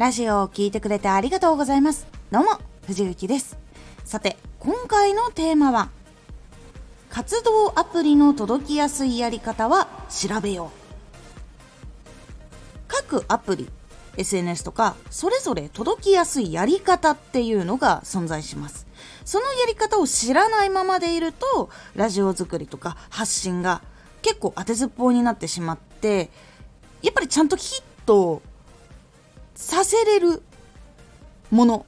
ラジオを聴いてくれてありがとうございます。どうも、藤幸です。さて、今回のテーマは、活動アプリの届きやすいやり方は調べよう。各アプリ、SNS とか、それぞれ届きやすいやり方っていうのが存在します。そのやり方を知らないままでいると、ラジオ作りとか発信が結構当てずっぽうになってしまって、やっぱりちゃんとヒットさせれるもの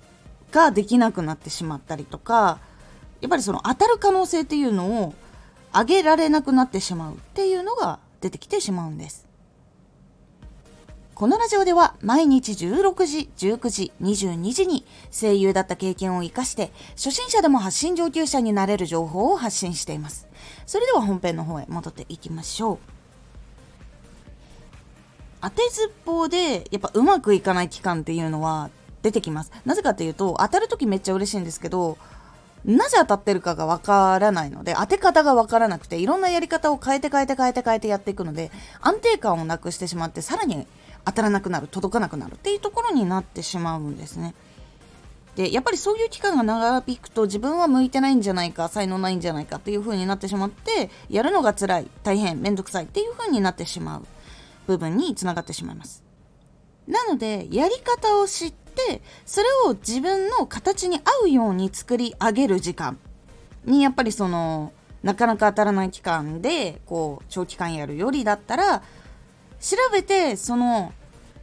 ができなくなってしまったりとかやっぱりその当たる可能性っていうのを上げられなくなってしまうっていうのが出てきてしまうんですこのラジオでは毎日16時、19時、22時に声優だった経験を活かして初心者でも発信上級者になれる情報を発信しています。それでは本編の方へ戻っていきましょう。当てずっぽうでやっぱうまくいかない期間っていうのは出てきます。なぜかっていうと当たる時めっちゃ嬉しいんですけどなぜ当たってるかがわからないので当て方がわからなくていろんなやり方を変えて変えて変えて変えてやっていくので安定感をなくしてしまってさらに当たらなくなる届かなくなるっていうところになってしまうんですね。でやっぱりそういう期間が長引くと自分は向いてないんじゃないか才能ないんじゃないかっていう風になってしまってやるのが辛い大変めんどくさいっていう風になってしまう。部分につながってしまいます。なので、やり方を知って、それを自分の形に合うように作り上げる時間に、やっぱりその、なかなか当たらない期間で、こう、長期間やるよりだったら、調べて、その、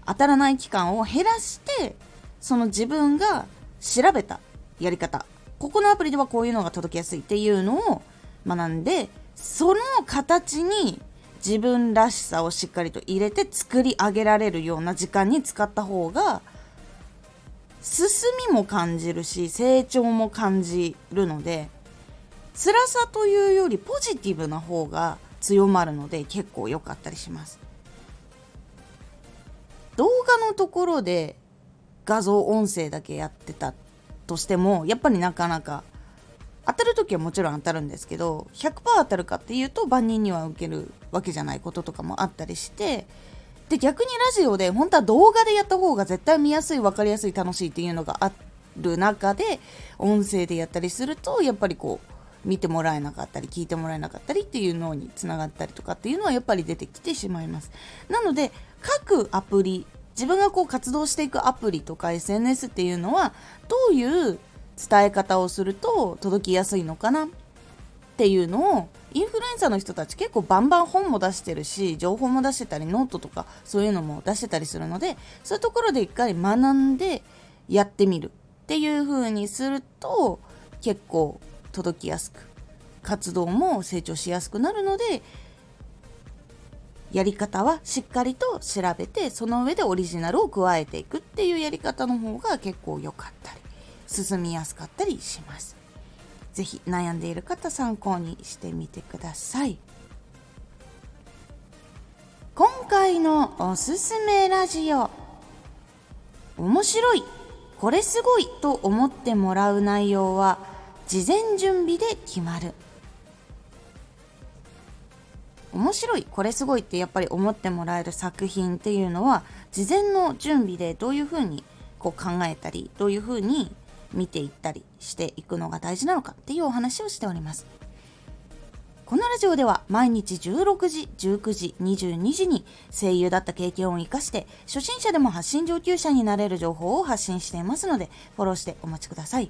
当たらない期間を減らして、その自分が調べたやり方、ここのアプリではこういうのが届きやすいっていうのを学んで、その形に自分らしさをしっかりと入れて作り上げられるような時間に使った方が進みも感じるし成長も感じるので辛さというよりポジティブな方が強まるので結構良かったりします。動画のところで画像音声だけやってたとしてもやっぱりなかなか当たる時はもちろん当たるんですけど100%当たるかっていうと万人には受けるわけじゃないこととかもあったりしてで逆にラジオで本当は動画でやった方が絶対見やすい分かりやすい楽しいっていうのがある中で音声でやったりするとやっぱりこう見てもらえなかったり聞いてもらえなかったりっていうのにつながったりとかっていうのはやっぱり出てきてしまいます。なので各アプリ自分がこう活動していくアプリとか SNS っていうのはどういう伝え方をすると届きやすいのかなっていうのをインフルエンサーの人たち結構バンバン本も出してるし情報も出してたりノートとかそういうのも出してたりするのでそういうところで一回学んでやってみるっていう風にすると結構届きやすく活動も成長しやすくなるのでやり方はしっかりと調べてその上でオリジナルを加えていくっていうやり方の方が結構良かったり。進みやすかったりします。ぜひ悩んでいる方参考にしてみてください。今回のおすすめラジオ面白いこれすごいと思ってもらう内容は事前準備で決まる面白いこれすごいってやっぱり思ってもらえる作品っていうのは事前の準備でどういうふうにこう考えたりどういうふうに見ていったりしていくのが大事なのかっていうお話をしております。このラジオでは毎日16時、19時、22時に声優だった経験を活かして初心者でも発信上級者になれる情報を発信していますのでフォローしてお待ちください。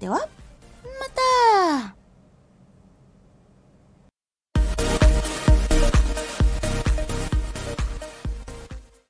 では？